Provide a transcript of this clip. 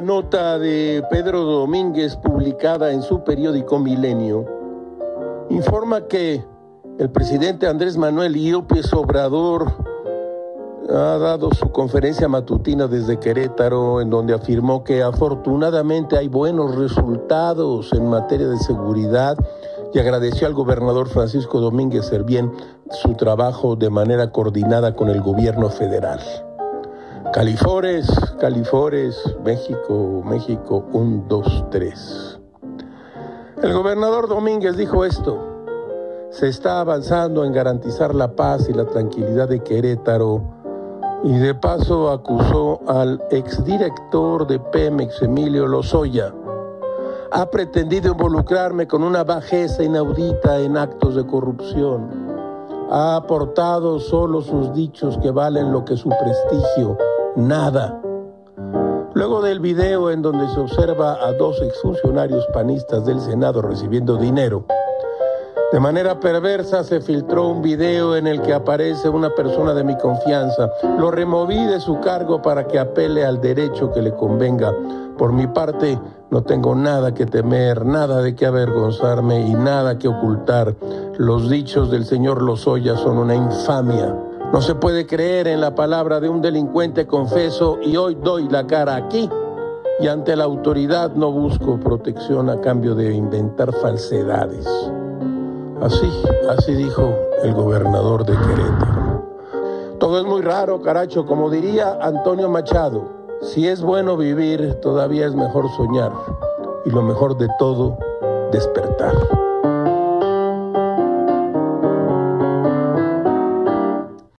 nota de Pedro Domínguez publicada en su periódico Milenio informa que el presidente Andrés Manuel López Obrador ha dado su conferencia matutina desde Querétaro en donde afirmó que afortunadamente hay buenos resultados en materia de seguridad y agradeció al gobernador Francisco Domínguez Servién su trabajo de manera coordinada con el gobierno federal. Califores, Califores, México, México, 1, 2, 3. El gobernador Domínguez dijo esto. Se está avanzando en garantizar la paz y la tranquilidad de Querétaro y de paso acusó al exdirector de Pemex, Emilio Lozoya. Ha pretendido involucrarme con una bajeza inaudita en actos de corrupción. Ha aportado solo sus dichos que valen lo que su prestigio nada. Luego del video en donde se observa a dos exfuncionarios panistas del Senado recibiendo dinero, de manera perversa se filtró un video en el que aparece una persona de mi confianza. Lo removí de su cargo para que apele al derecho que le convenga. Por mi parte, no tengo nada que temer, nada de qué avergonzarme y nada que ocultar. Los dichos del señor Lozoya son una infamia. No se puede creer en la palabra de un delincuente confeso y hoy doy la cara aquí y ante la autoridad no busco protección a cambio de inventar falsedades. Así, así dijo el gobernador de Querétaro. Todo es muy raro, caracho, como diría Antonio Machado. Si es bueno vivir, todavía es mejor soñar. Y lo mejor de todo, despertar.